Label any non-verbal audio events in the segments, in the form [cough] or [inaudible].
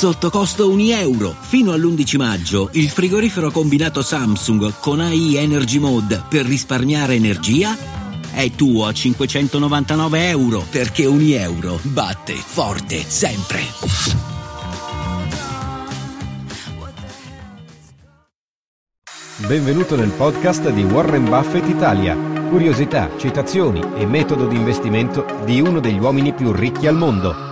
sotto costo 1 euro. Fino all'11 maggio il frigorifero combinato Samsung con AI Energy Mode per risparmiare energia è tuo a 599 euro perché ogni euro batte forte sempre. Benvenuto nel podcast di Warren Buffett Italia. Curiosità, citazioni e metodo di investimento di uno degli uomini più ricchi al mondo.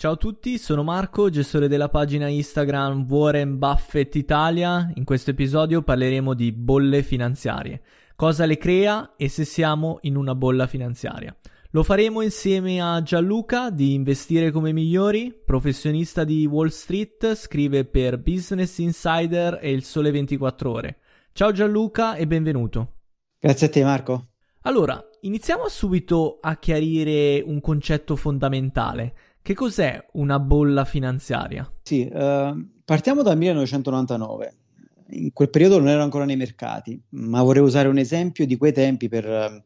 Ciao a tutti, sono Marco, gestore della pagina Instagram Warren Buffett Italia. In questo episodio parleremo di bolle finanziarie, cosa le crea e se siamo in una bolla finanziaria. Lo faremo insieme a Gianluca di Investire come migliori, professionista di Wall Street, scrive per Business Insider e Il Sole 24 Ore. Ciao Gianluca e benvenuto. Grazie a te Marco. Allora, iniziamo subito a chiarire un concetto fondamentale. Che cos'è una bolla finanziaria? Sì, uh, partiamo dal 1999. In quel periodo non ero ancora nei mercati, ma vorrei usare un esempio di quei tempi per uh,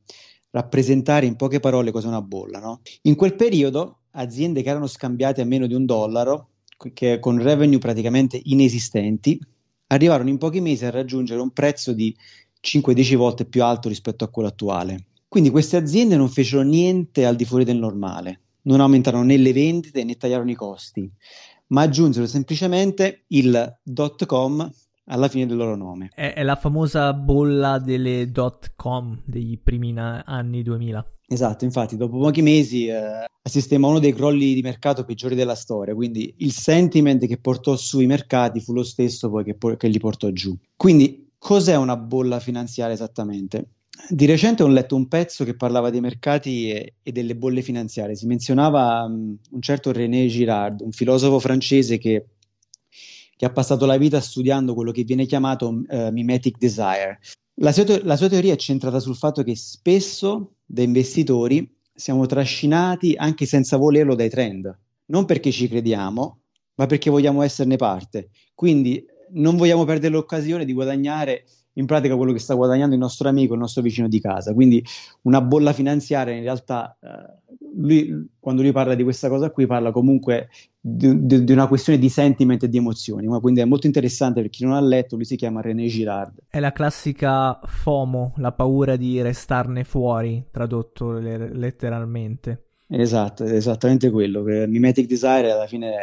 rappresentare in poche parole cos'è una bolla. No? In quel periodo aziende che erano scambiate a meno di un dollaro, che, con revenue praticamente inesistenti, arrivarono in pochi mesi a raggiungere un prezzo di 5-10 volte più alto rispetto a quello attuale. Quindi queste aziende non fecero niente al di fuori del normale non aumentarono né le vendite né tagliarono i costi, ma aggiunsero semplicemente il dot com alla fine del loro nome. È, è la famosa bolla delle dot com dei primi na- anni 2000. Esatto, infatti dopo pochi mesi eh, assistemmo a uno dei crolli di mercato peggiori della storia, quindi il sentiment che portò sui mercati fu lo stesso poi che, po- che li portò giù. Quindi cos'è una bolla finanziaria esattamente? Di recente ho letto un pezzo che parlava dei mercati e, e delle bolle finanziarie. Si menzionava um, un certo René Girard, un filosofo francese che, che, ha passato la vita studiando quello che viene chiamato uh, mimetic desire. La sua, la sua teoria è centrata sul fatto che spesso da investitori siamo trascinati anche senza volerlo dai trend, non perché ci crediamo, ma perché vogliamo esserne parte. Quindi non vogliamo perdere l'occasione di guadagnare in pratica quello che sta guadagnando il nostro amico, il nostro vicino di casa. Quindi una bolla finanziaria in realtà, eh, lui, quando lui parla di questa cosa qui, parla comunque di, di, di, una questione di sentiment e di emozioni. Ma quindi è molto interessante per chi non ha letto, lui si chiama René Girard. È la classica FOMO, la paura di restarne fuori, tradotto le- letteralmente. Esatto, è esattamente quello. Mimetic Desire alla fine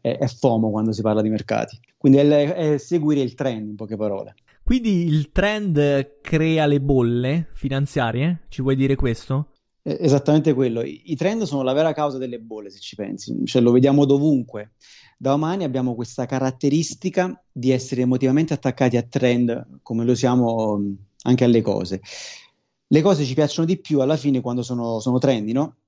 è, è, FOMO quando si parla di mercati. Quindi è, è seguire il trend, in poche parole. Quindi il trend crea le bolle finanziarie? Ci vuoi dire questo? Esattamente quello. I, trend sono la vera causa delle bolle, se ci pensi. Cioè, lo vediamo dovunque. Da umani abbiamo questa caratteristica di essere emotivamente attaccati a trend, come lo siamo anche alle cose. Le cose ci piacciono di più alla fine quando sono, sono trendy, no?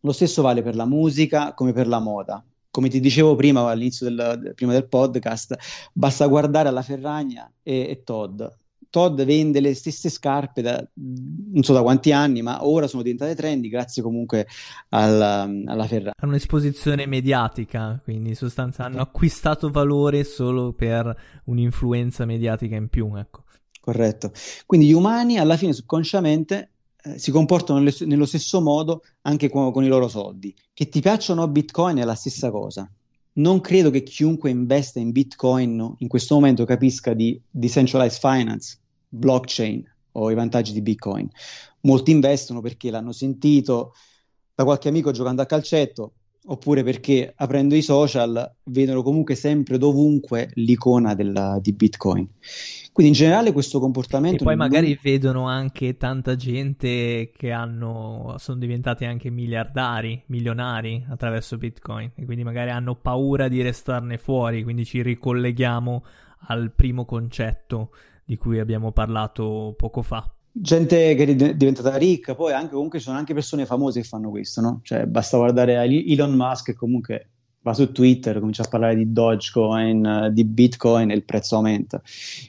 Lo stesso vale per la musica come per la moda come ti dicevo prima all'inizio del, prima del podcast, basta guardare alla Ferragna e, e Todd. Todd vende le stesse scarpe da non so da quanti anni, ma ora sono diventate trendy grazie comunque alla, alla Ferragna. Hanno un'esposizione mediatica, quindi in sostanza hanno acquistato valore solo per un'influenza mediatica in più, ecco. Corretto. Quindi gli umani alla fine subconsciamente eh, si comportano nello, nello stesso modo anche con, con, i loro soldi. Che ti piacciono Bitcoin è la stessa cosa. Non credo che chiunque investa in Bitcoin in questo momento capisca di decentralized finance, blockchain o i vantaggi di Bitcoin. Molti investono perché l'hanno sentito da qualche amico giocando a calcetto, oppure perché aprendo i social vedono comunque sempre dovunque l'icona della, di Bitcoin. Quindi in generale questo comportamento... E poi magari non... vedono anche tanta gente che hanno, sono diventati anche miliardari, milionari attraverso Bitcoin. E quindi magari hanno paura di restarne fuori, quindi ci ricolleghiamo al primo concetto di cui abbiamo parlato poco fa. Gente che è diventata ricca, poi anche comunque ci sono anche persone famose che fanno questo, no? Cioè basta guardare Elon Musk che comunque va su Twitter, comincia a parlare di Dogecoin, di Bitcoin e il prezzo aumenta.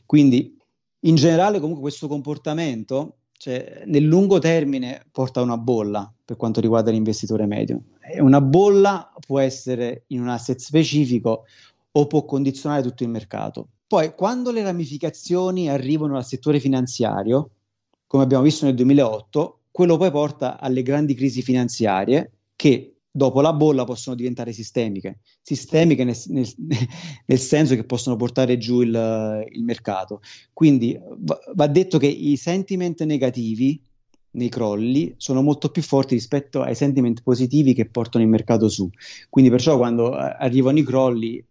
Quindi in generale comunque questo comportamento cioè, nel lungo termine porta a una bolla per quanto riguarda l'investitore medio. Una bolla può essere in un asset specifico o può condizionare tutto il mercato. Poi quando le ramificazioni arrivano al settore finanziario, come abbiamo visto nel 2008, quello poi porta alle grandi crisi finanziarie che dopo la bolla possono diventare sistemiche, sistemiche nel, nel, [laughs] nel senso che possono portare giù il, il mercato. Quindi va, va, detto che i sentiment negativi nei crolli sono molto più forti rispetto ai sentiment positivi che portano il mercato su. Quindi perciò quando eh, arrivano i crolli eh,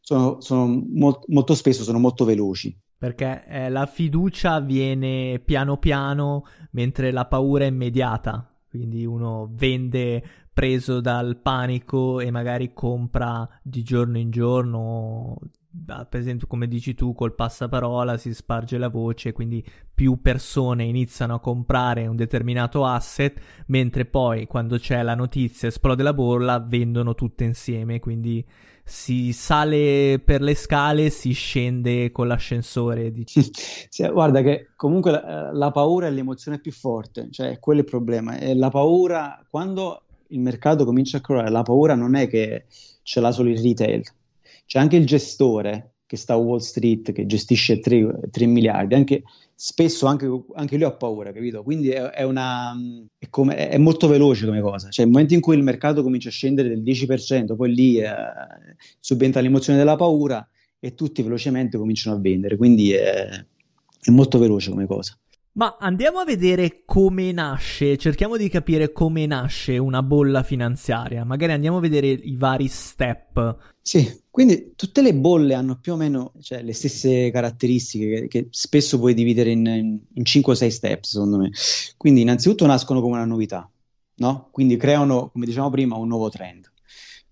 sono, sono mo- molto spesso sono molto veloci. Perché eh, la fiducia viene piano piano mentre la paura è immediata. Quindi uno vende preso dal panico e magari compra di giorno in giorno, per esempio come dici tu col passaparola si sparge la voce, quindi più persone iniziano a comprare un determinato asset, mentre poi quando c'è la notizia esplode la bolla, vendono tutte insieme, quindi si sale per le scale, si scende con l'ascensore. [laughs] sì, guarda che comunque la, la, paura è l'emozione più forte, cioè quello è il problema. E la paura, quando il mercato comincia a crollare, la paura non è che ce l'ha solo il retail, c'è anche il gestore che sta a Wall Street, che gestisce 3, 3 miliardi, anche, spesso anche, anche, lui ha paura, capito? Quindi è, è, una, è, come, è, molto veloce come cosa, cioè il momento in cui il mercato comincia a scendere del 10%, poi lì eh, subentra l'emozione della paura e tutti velocemente cominciano a vendere, quindi è, è molto veloce come cosa. Ma andiamo a vedere come nasce, cerchiamo di capire come nasce una bolla finanziaria, magari andiamo a vedere i vari step. Sì, quindi tutte le bolle hanno più o meno cioè, le stesse caratteristiche che, che spesso puoi dividere in, in, in 5 o 6 step, secondo me. Quindi innanzitutto nascono come una novità, no? Quindi creano, come dicevamo prima, un nuovo trend.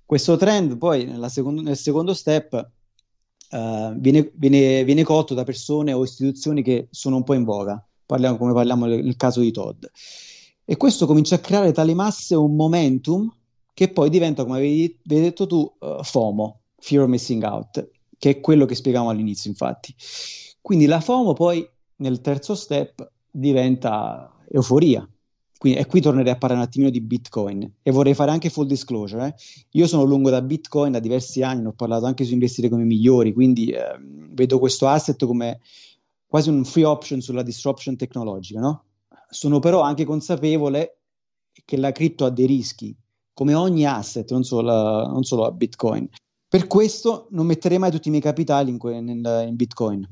Questo trend poi secondo, nel secondo step uh, viene, viene, viene colto da persone o istituzioni che sono un po' in voga parliamo, come parliamo nel caso di Todd. E questo comincia a creare tale masse un momentum che poi diventa, come avevi, detto tu, uh, FOMO, Fear of Missing Out, che è quello che spiegavamo all'inizio, infatti. Quindi la FOMO poi nel terzo step diventa euforia. Quindi, e qui tornerei a parlare un attimino di Bitcoin e vorrei fare anche full disclosure. Eh. Io sono lungo da Bitcoin da diversi anni, ho parlato anche su investire come migliori, quindi eh, vedo questo asset come quasi un free option sulla disruption tecnologica, no? Sono però anche consapevole che la cripto ha dei rischi, come ogni asset, non solo, non solo a Bitcoin. Per questo non metterei mai tutti i miei capitali in, que- in, in Bitcoin.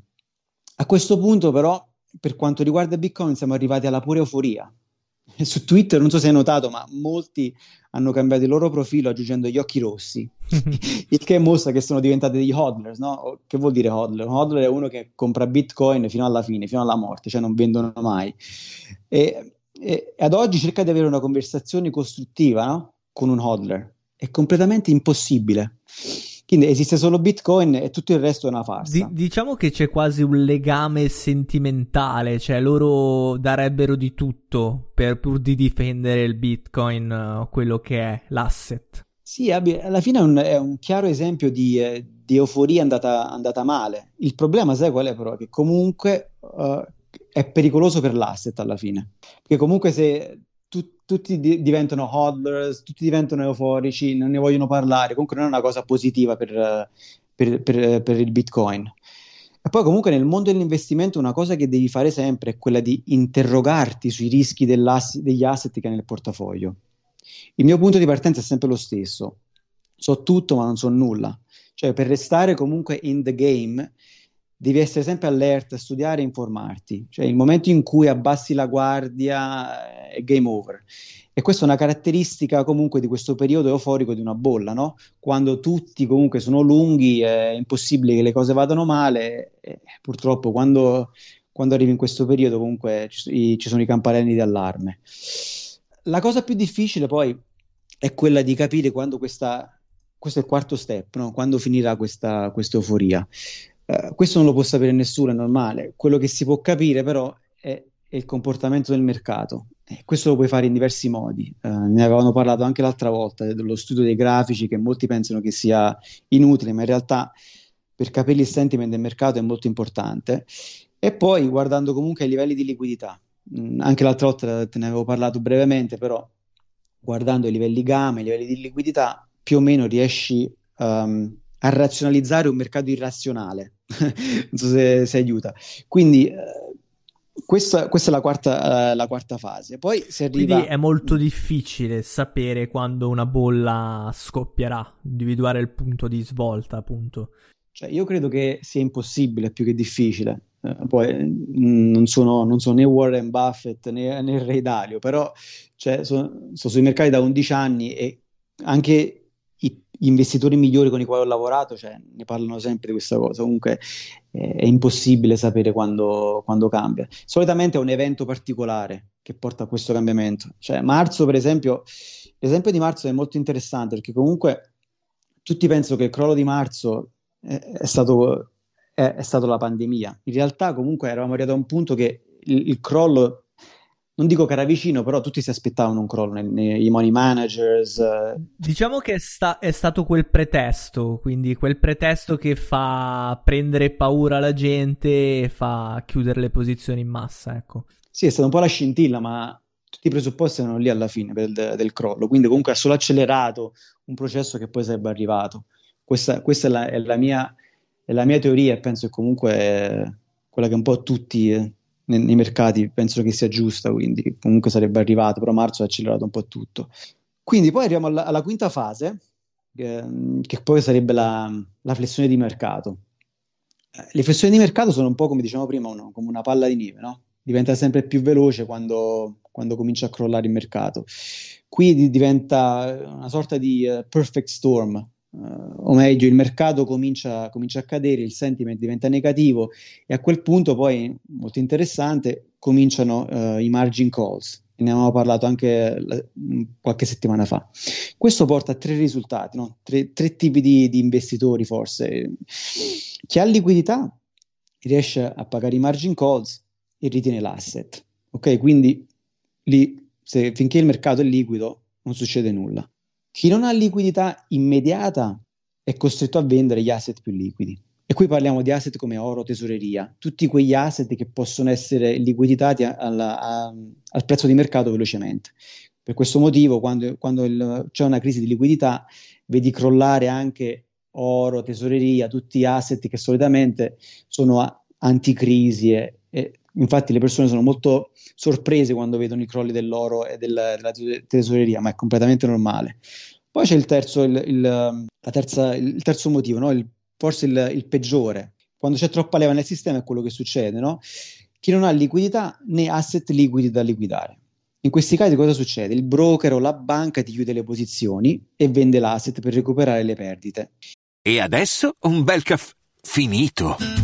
A questo punto, però, per quanto riguarda Bitcoin, siamo arrivati alla pura euforia. [laughs] Su Twitter, non so se hai notato, ma molti hanno cambiato il loro profilo aggiungendo gli occhi rossi, [laughs] il che mostra che sono diventati degli hodlers, no? Che vuol dire hodler? Un hodler è uno che compra bitcoin fino alla fine, fino alla morte, cioè non vendono mai. E, e ad oggi cerca di avere una conversazione costruttiva no? con un hodler, è completamente impossibile. Quindi esiste solo Bitcoin e tutto il resto è una farsa. D- diciamo che c'è quasi un legame sentimentale, cioè loro darebbero di tutto per pur di difendere il Bitcoin, uh, quello che è l'asset. Sì, alla fine è un, è un chiaro esempio di, eh, di euforia andata, andata, male. Il problema, sai qual è però? Che comunque uh, è pericoloso per l'asset alla fine. Perché comunque se tu, tutti di, diventano hodlers, tutti diventano euforici, non ne vogliono parlare, comunque non è una cosa positiva per, per, per, per il Bitcoin. E poi comunque nel mondo dell'investimento una cosa che devi fare sempre è quella di interrogarti sui rischi degli asset che hai nel portafoglio. Il mio punto di partenza è sempre lo stesso. So tutto ma non so nulla. Cioè per restare comunque in the game devi essere sempre allerta, studiare e informarti. Cioè, il momento in cui abbassi la guardia è game over. E questa è una caratteristica comunque di questo periodo euforico di una bolla, no? Quando tutti comunque sono lunghi, è impossibile che le cose vadano male. Purtroppo, quando, quando, arrivi in questo periodo, comunque ci, ci sono i campanelli di allarme. La cosa più difficile poi è quella di capire quando questa, questo è il quarto step, no? quando finirà questa, questa euforia. Uh, questo non lo può sapere nessuno, è normale. Quello che si può capire però è, è il comportamento del mercato. E questo lo puoi fare in diversi modi. Uh, ne avevano parlato anche l'altra volta dello studio dei grafici che molti pensano che sia inutile, ma in realtà per capire il sentiment del mercato è molto importante. E poi guardando comunque ai livelli di liquidità. Mm, anche l'altra volta te ne avevo parlato brevemente, però guardando i livelli gamma, i livelli di liquidità, più o meno riesci um, a razionalizzare un mercato irrazionale. [laughs] non so se, se aiuta. Quindi eh, questa, questa, è la quarta, uh, la quarta, fase. Poi si arriva... Quindi è molto difficile sapere quando una bolla scoppierà, individuare il punto di svolta, appunto. Cioè, io credo che sia impossibile più che difficile. Eh, poi mm, non sono, non sono, né Warren Buffett né, né Ray Dalio, però cioè, sono, sono sui mercati da 11 anni e anche gli investitori migliori con i quali ho lavorato cioè, ne parlano sempre di questa cosa. Comunque eh, è impossibile sapere quando, quando, cambia. Solitamente è un evento particolare che porta a questo cambiamento. Cioè, marzo, per esempio, l'esempio di marzo è molto interessante perché comunque tutti pensano che il crollo di marzo è, è, stato, è, è stato, la pandemia. In realtà, comunque, eravamo arrivati a un punto che il, il crollo non dico che era vicino, però tutti si aspettavano un crollo, i money managers. Eh. Diciamo che è, sta- è, stato quel pretesto, quindi quel pretesto che fa prendere paura alla gente e fa chiudere le posizioni in massa, ecco. Sì, è stata un po' la scintilla, ma tutti i presupposti erano lì alla fine del, del crollo, quindi comunque ha solo accelerato un processo che poi sarebbe arrivato. Questa, questa è, la, è, la mia, è, la, mia, teoria e penso che comunque è quella che un po' tutti... Nei, nei mercati penso che sia giusta, quindi comunque sarebbe arrivato, però marzo ha accelerato un po' tutto. Quindi poi arriviamo alla, alla quinta fase, eh, che poi sarebbe la, la flessione di mercato. Eh, le flessioni di mercato sono un po' come dicevamo prima, uno, come una palla di neve, no? diventa sempre più veloce quando, quando, comincia a crollare il mercato. Qui diventa una sorta di uh, perfect storm, Uh, o meglio, il mercato comincia, comincia, a cadere, il sentiment diventa negativo e a quel punto poi, molto interessante, cominciano uh, i margin calls. Ne avevamo parlato anche la, qualche settimana fa. Questo porta a tre risultati, no? tre, tre, tipi di, di, investitori forse. Chi ha liquidità riesce a pagare i margin calls e ritiene l'asset. Ok, quindi lì, se, finché il mercato è liquido, non succede nulla. Chi non ha liquidità immediata è costretto a vendere gli asset più liquidi. E qui parliamo di asset come oro, tesoreria, tutti quegli asset che possono essere liquiditati alla, a, al prezzo di mercato velocemente. Per questo motivo, quando, quando il, c'è una crisi di liquidità, vedi crollare anche oro, tesoreria, tutti gli asset che solitamente sono anticrisi e, e infatti le persone sono molto sorprese quando vedono i crolli dell'oro e del, della tesoreria, ma è completamente normale. Poi c'è il terzo, il, il, terza, il terzo motivo, no? forse il, peggiore. Quando c'è troppa leva nel sistema è quello che succede, no? Chi non ha liquidità né asset liquidi da liquidare. In questi casi cosa succede? Il broker o la banca ti chiude le posizioni e vende l'asset per recuperare le perdite. E adesso un bel caffè finito.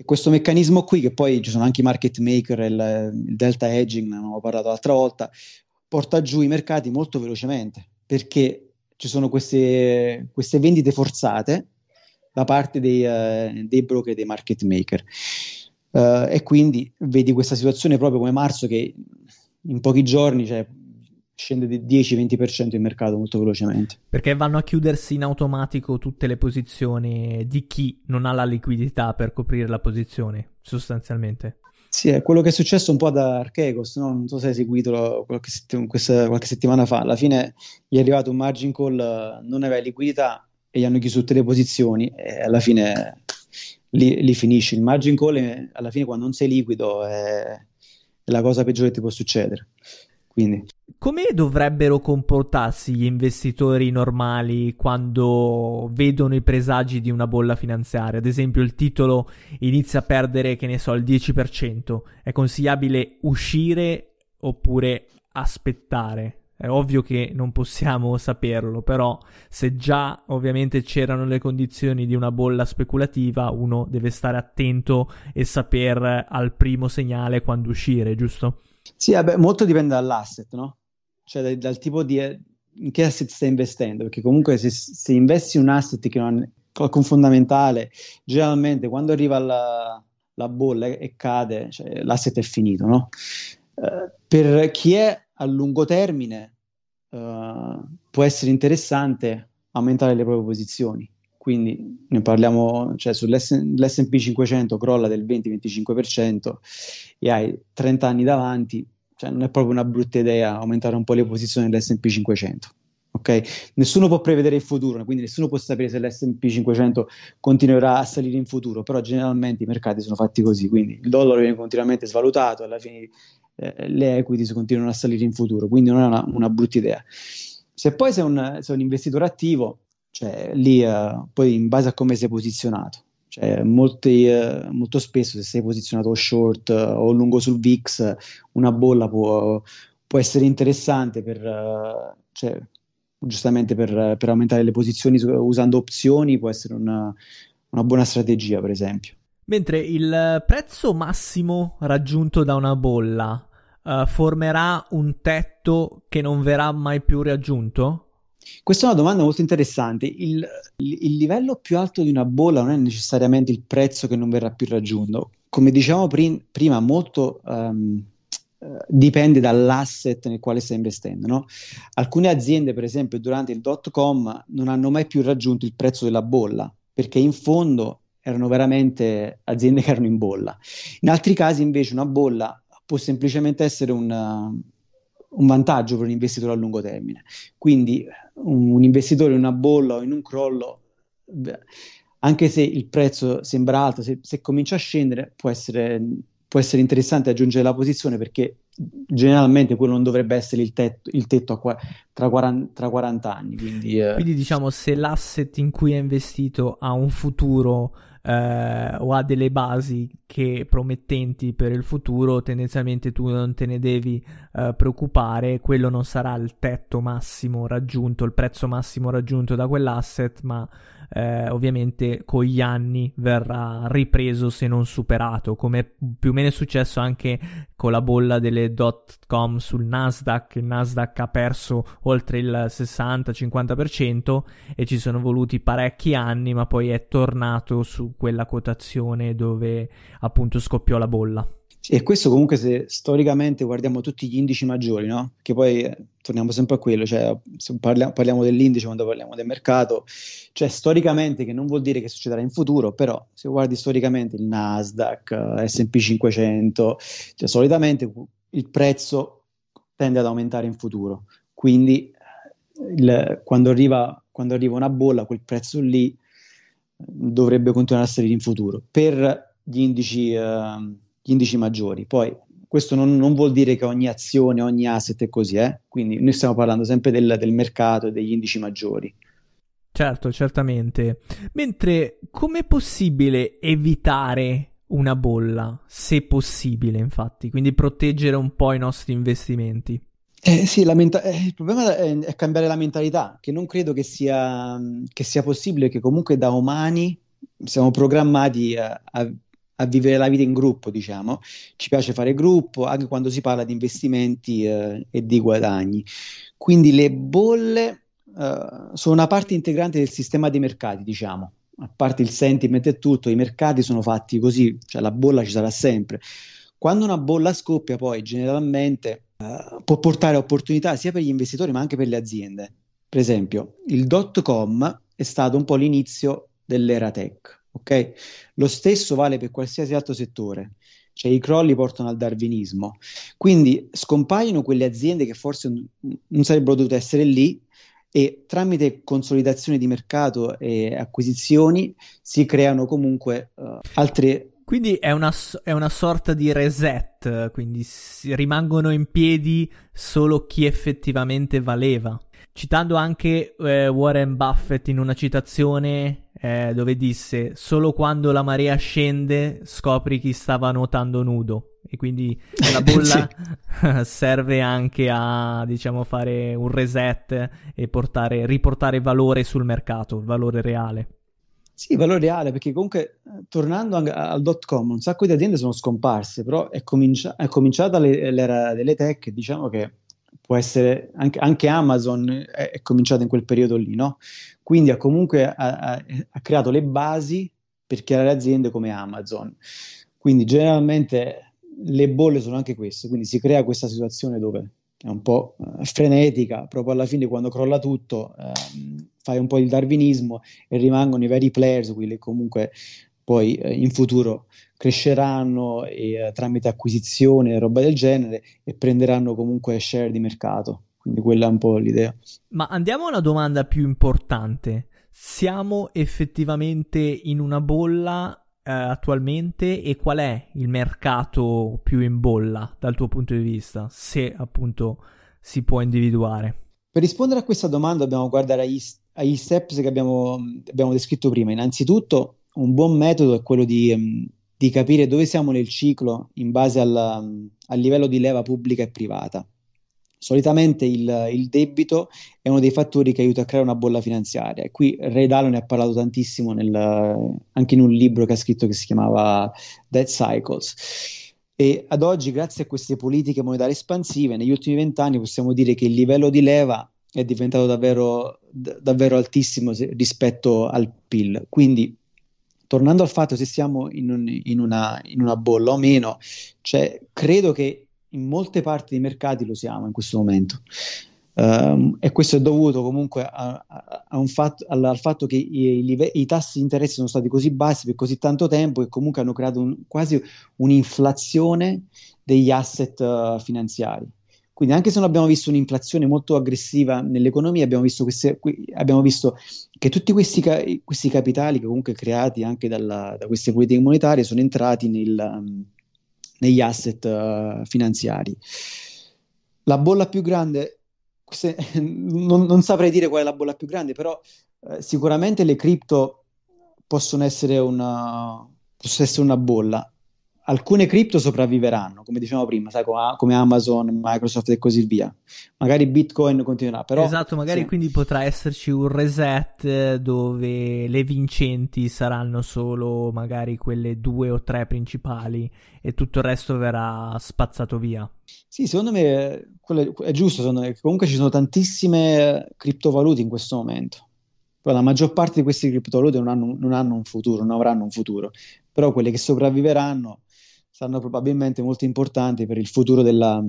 E questo meccanismo qui, che poi ci sono anche i market maker, il, il delta hedging, ne abbiamo parlato l'altra volta, porta giù i mercati molto velocemente perché ci sono queste, queste vendite forzate da parte dei, uh, dei broker e dei market maker. Uh, e quindi vedi questa situazione proprio come marzo che in pochi giorni cioè, scende di 10-20% il mercato molto velocemente. Perché vanno a chiudersi in automatico tutte le posizioni di chi non ha la liquidità per coprire la posizione, sostanzialmente. Sì, è quello che è successo un po' da Archegos, no? non so se hai seguito qualche, setti- questa, qualche, settimana fa, alla fine gli è arrivato un margin call, non aveva liquidità e gli hanno chiuso tutte le posizioni e alla fine lì, lì finisce. Il margin call alla fine quando non sei liquido è, è la cosa peggiore che ti può succedere. Quindi. Come dovrebbero comportarsi gli investitori normali quando vedono i presagi di una bolla finanziaria? Ad esempio, il titolo inizia a perdere, che ne so, il 10%. È consigliabile uscire oppure aspettare? È ovvio che non possiamo saperlo, però se già ovviamente c'erano le condizioni di una bolla speculativa, uno deve stare attento e saper al primo segnale quando uscire, giusto? Sì, vabbè, molto dipende dall'asset, no? Cioè dal, dal tipo di in che asset stai investendo, perché comunque se, se investi un asset che non è qualcun fondamentale, generalmente quando arriva la, la bolla e cade, cioè, l'asset è finito, no? Uh, per chi è a lungo termine uh, può essere interessante aumentare le proprie posizioni. Quindi ne parliamo, cioè sull'S&P 500 crolla del 20-25% e hai 30 anni davanti, cioè non è proprio una brutta idea aumentare un po' le posizioni dell'S&P 500. Ok? Nessuno può prevedere il futuro, quindi nessuno può sapere se l'S&P 500 continuerà a salire in futuro, però generalmente i mercati sono fatti così, quindi il dollaro viene continuamente svalutato, alla fine eh, le equities continuano a salire in futuro, quindi non è una, una brutta idea. Se poi sei un, sei un investitore attivo, cioè lì uh, poi in base a come sei posizionato, cioè, molti, uh, molto spesso se sei posizionato short uh, o lungo sul VIX, una bolla può, può essere interessante per, cioè, giustamente per, per, aumentare le posizioni usando opzioni, può essere una, una buona strategia, per esempio. Mentre il prezzo massimo raggiunto da una bolla uh, formerà un tetto che non verrà mai più raggiunto? Questa è una domanda molto interessante. Il, il, livello più alto di una bolla non è necessariamente il prezzo che non verrà più raggiunto. Come diciamo prim- prima, molto um, dipende dall'asset nel quale stai investendo. No? Alcune aziende, per esempio, durante il dot com non hanno mai più raggiunto il prezzo della bolla perché in fondo erano veramente aziende che erano in bolla. In altri casi, invece, una bolla può semplicemente essere un, un vantaggio per un investitore a lungo termine. Quindi un, investitore in una bolla o in un crollo, anche se il prezzo sembra alto, se, se comincia a scendere può essere, può essere, interessante aggiungere la posizione perché generalmente quello non dovrebbe essere il tetto, il tetto qua, tra, 40, tra, 40, anni. Quindi, eh. quindi diciamo se l'asset in cui è investito ha un futuro eh, o ha delle basi che promettenti per il futuro, tendenzialmente tu non te ne devi eh, preoccupare, quello non sarà il tetto massimo raggiunto, il prezzo massimo raggiunto da quell'asset, ma eh, ovviamente con gli anni verrà ripreso se non superato, come più o meno è successo anche con la bolla delle dot com sul Nasdaq, il Nasdaq ha perso oltre il 60-50% e ci sono voluti parecchi anni, ma poi è tornato su quella quotazione dove appunto scoppiò la bolla. E questo comunque se storicamente guardiamo tutti gli indici maggiori, no? Che poi eh, torniamo sempre a quello, cioè parliamo, parliamo, dell'indice quando parliamo del mercato, cioè storicamente che non vuol dire che succederà in futuro, però se guardi storicamente il Nasdaq, eh, S&P 500, cioè solitamente il prezzo tende ad aumentare in futuro, quindi eh, il, quando, arriva, quando arriva una bolla quel prezzo lì dovrebbe continuare a salire in futuro. Per gli indici... Uh, gli indici maggiori. Poi questo non, non, vuol dire che ogni azione, ogni asset è così, eh? quindi noi stiamo parlando sempre del, del mercato e degli indici maggiori. Certo, certamente. Mentre com'è possibile evitare una bolla, se possibile, infatti, quindi proteggere un po' i nostri investimenti? Eh, sì, menta- eh, il problema è, è, cambiare la mentalità, che non credo che sia, che sia possibile, che comunque da umani siamo programmati a, a a vivere la vita in gruppo, diciamo. Ci piace fare gruppo anche quando si parla di investimenti eh, e di guadagni. Quindi le bolle eh, sono una parte integrante del sistema dei mercati, diciamo. A parte il sentiment e tutto, i mercati sono fatti così, cioè la bolla ci sarà sempre. Quando una bolla scoppia, poi generalmente eh, può portare opportunità sia per gli investitori ma anche per le aziende. Per esempio, il dot com è stato un po' l'inizio dell'era tech ok? Lo stesso vale per qualsiasi altro settore. Cioè i crolli portano al darwinismo. Quindi scompaiono quelle aziende che forse non sarebbero dovute essere lì e tramite consolidazione di mercato e acquisizioni si creano comunque uh, altre quindi è una, è una, sorta di reset, quindi rimangono in piedi solo chi effettivamente valeva. Citando anche eh, Warren Buffett in una citazione eh, dove disse solo quando la marea scende scopri chi stava nuotando nudo e quindi la [laughs] bolla [laughs] serve anche a diciamo fare un reset e portare, riportare valore sul mercato, valore reale. Sì, valore reale, perché comunque eh, tornando al dot com, un sacco di aziende sono scomparse, però è, comincia- è cominciata l'era delle tech, diciamo che può essere anche, anche Amazon è, è, cominciato in quel periodo lì, no? Quindi ha comunque ha, ha, ha creato le basi per creare aziende come Amazon. Quindi generalmente le bolle sono anche queste, quindi si crea questa situazione dove è un po' eh, frenetica, proprio alla fine quando crolla tutto ehm, fai un po' il darwinismo e rimangono i veri players, quelli che comunque poi eh, in futuro cresceranno e, eh, tramite acquisizione e roba del genere e prenderanno comunque share di mercato. Quindi quella è un po' l'idea. Ma andiamo a una domanda più importante. Siamo effettivamente in una bolla eh, attualmente e qual è il mercato più in bolla dal tuo punto di vista, se appunto si può individuare? Per rispondere a questa domanda dobbiamo guardare agli, agli steps che abbiamo, abbiamo, descritto prima. Innanzitutto, un buon metodo è quello di, di capire dove siamo nel ciclo in base alla, al livello di leva pubblica e privata. Solitamente il, il, debito è uno dei fattori che aiuta a creare una bolla finanziaria. E qui Ray Dalio ne ha parlato tantissimo nel, anche in un libro che ha scritto che si chiamava Debt Cycles. E ad oggi, grazie a queste politiche monetarie espansive, negli ultimi vent'anni possiamo dire che il livello di leva è diventato davvero, davvero altissimo se- rispetto al PIL. Quindi, tornando al fatto se siamo in, un, in, una, in una bolla o meno, cioè, credo che in molte parti dei mercati lo siamo in questo momento. Um, e questo è dovuto comunque a, a, a fatto, al, al, fatto che i, i, i, tassi di interesse sono stati così bassi per così tanto tempo che comunque hanno creato un, quasi un'inflazione degli asset uh, finanziari. Quindi anche se non abbiamo visto un'inflazione molto aggressiva nell'economia, abbiamo visto, queste, abbiamo visto che tutti questi, questi, capitali, comunque creati anche dalla, da queste politiche monetarie, sono entrati nel, um, negli asset uh, finanziari. La bolla più grande, se, [laughs] non, non, saprei dire qual è la bolla più grande, però eh, sicuramente le cripto possono essere una, possono essere una bolla alcune cripto sopravviveranno, come dicevamo prima, sai, come Amazon, Microsoft e così via. Magari Bitcoin continuerà, però... Esatto, magari sì. quindi potrà esserci un reset dove le vincenti saranno solo magari quelle due o tre principali e tutto il resto verrà spazzato via. Sì, secondo me è giusto, secondo me. comunque ci sono tantissime criptovalute in questo momento. Poi la maggior parte di queste criptovalute non hanno, non hanno un futuro, non avranno un futuro, però quelle che sopravviveranno saranno probabilmente molto importanti per il futuro della,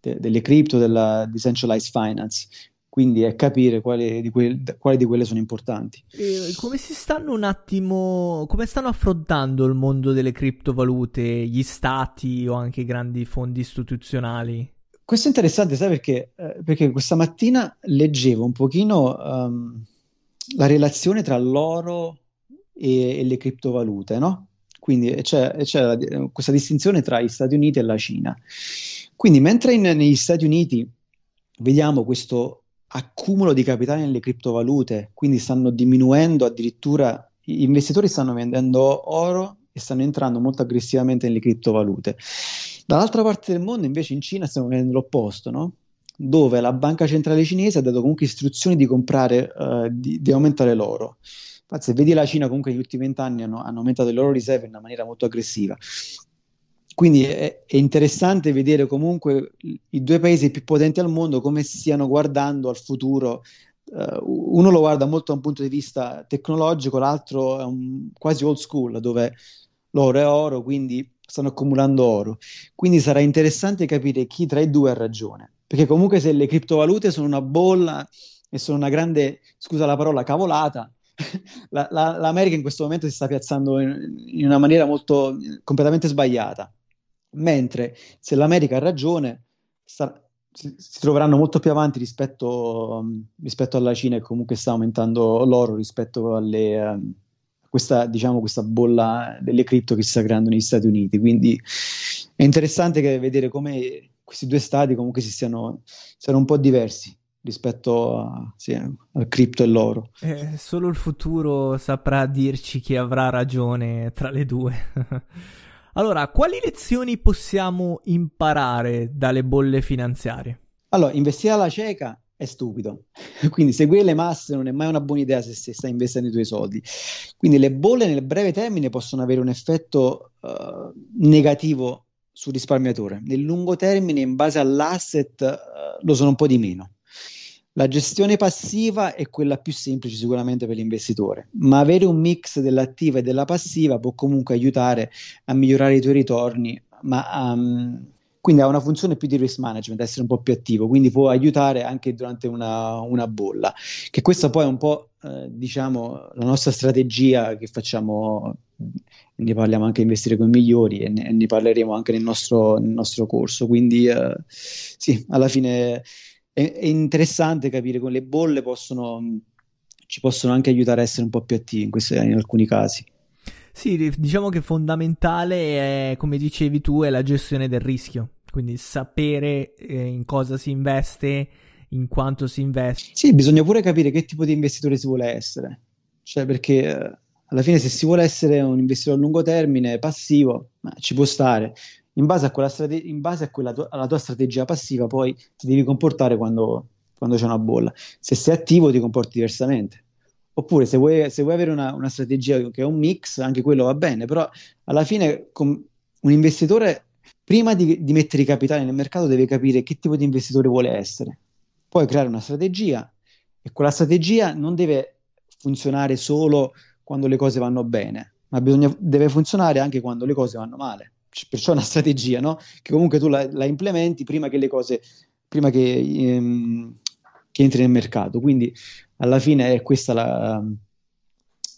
de, delle cripto, della decentralized finance. Quindi è capire quali di, que- quali di quelle sono importanti. E come si stanno un attimo, come stanno affrontando il mondo delle criptovalute, gli stati o anche i grandi fondi istituzionali? Questo è interessante, sai perché? Eh, perché questa mattina leggevo un pochino um, la relazione tra l'oro e, e le criptovalute, no? Quindi c'è, c'è la, questa distinzione tra gli Stati Uniti e la Cina. Quindi mentre in, negli Stati Uniti vediamo questo accumulo di capitale nelle criptovalute, quindi stanno diminuendo addirittura, gli investitori stanno vendendo oro e stanno entrando molto aggressivamente nelle criptovalute. Dall'altra parte del mondo invece in Cina stiamo vedendo l'opposto, no? dove la banca centrale cinese ha dato comunque istruzioni di comprare, uh, di, di aumentare l'oro. Infatti, se vedi la Cina, comunque negli ultimi vent'anni hanno, hanno aumentato le loro riserve in una maniera molto aggressiva. Quindi è, è, interessante vedere comunque i due paesi più potenti al mondo come stiano guardando al futuro. Uh, uno lo guarda molto da un punto di vista tecnologico, l'altro è un, quasi old school, dove l'oro è oro, quindi stanno accumulando oro. Quindi sarà interessante capire chi tra i due ha ragione. Perché comunque se le criptovalute sono una bolla e sono una grande, scusa la parola, cavolata, [laughs] la, la, l'America in questo momento si sta piazzando in, in, una maniera molto completamente sbagliata. Mentre se l'America ha ragione, sta, si, si, troveranno molto più avanti rispetto, um, rispetto, alla Cina, che comunque sta aumentando l'oro rispetto alle, um, questa, diciamo, questa bolla delle cripto che si sta creando negli Stati Uniti. Quindi è interessante vedere come questi due stati comunque si stiano, siano un po' diversi rispetto a, sì, al cripto e l'oro. Eh, solo il futuro saprà dirci chi avrà ragione tra le due. [laughs] allora, quali lezioni possiamo imparare dalle bolle finanziarie? Allora, investire alla cieca è stupido. [laughs] Quindi seguire le masse non è mai una buona idea se, se stai investendo i tuoi soldi. Quindi le bolle nel breve termine possono avere un effetto uh, negativo sul risparmiatore. Nel lungo termine, in base all'asset, uh, lo sono un po' di meno. La gestione passiva è quella più semplice sicuramente per l'investitore, ma avere un mix dell'attiva e della passiva può comunque aiutare a migliorare i tuoi ritorni, ma um, quindi ha una funzione più di risk management, essere un po' più attivo, quindi può aiutare anche durante una, una bolla, che questa poi è un po' eh, diciamo la nostra strategia che facciamo, ne parliamo anche investire con i migliori e ne, ne parleremo anche nel nostro, nel nostro corso, quindi eh, sì, alla fine è, è interessante capire come le bolle possono, ci possono anche aiutare a essere un po' più attivi in, queste, in alcuni casi. Sì, diciamo che fondamentale è, come dicevi tu, è la gestione del rischio, quindi sapere eh, in cosa si investe, in quanto si investe. Sì, bisogna pure capire che tipo di investitore si vuole essere, cioè perché eh, alla fine se si vuole essere un investitore a lungo termine passivo, ci può stare, in base a quella, strate- in base a quella tu- alla tua strategia passiva poi ti devi comportare quando, quando c'è una bolla, se sei attivo ti comporti diversamente. Oppure se vuoi, se vuoi avere una, una, strategia che è un mix, anche quello va bene, però alla fine un investitore, prima di, di mettere i capitali nel mercato, deve capire che tipo di investitore vuole essere. Poi creare una strategia e quella strategia non deve funzionare solo quando le cose vanno bene, ma bisogna, deve funzionare anche quando le cose vanno male. Perciò [laughs] una strategia, no? Che comunque tu la, la implementi prima che le cose, prima che, ehm, che entri nel mercato. Quindi alla fine è questa la,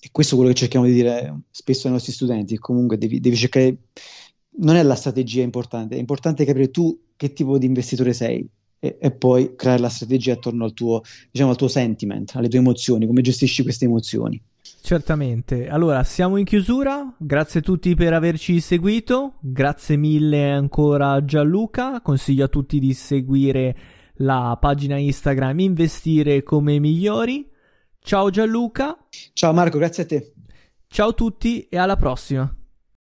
è questo quello che cerchiamo di dire spesso ai nostri studenti, comunque devi, devi, cercare, non è la strategia importante, è importante capire tu che tipo di investitore sei e, e, poi creare la strategia attorno al tuo, diciamo, al tuo sentiment, alle tue emozioni, come gestisci queste emozioni. Certamente, allora siamo in chiusura, grazie a tutti per averci seguito, grazie mille ancora a Gianluca, consiglio a tutti di seguire la pagina Instagram Investire come migliori. Ciao Gianluca. Ciao Marco, grazie a te. Ciao a tutti e alla prossima.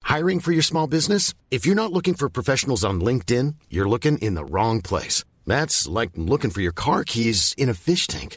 Hiring for your small business? If you're not looking for professionals on LinkedIn, you're looking in the wrong place. That's like looking for your car keys in a fish tank.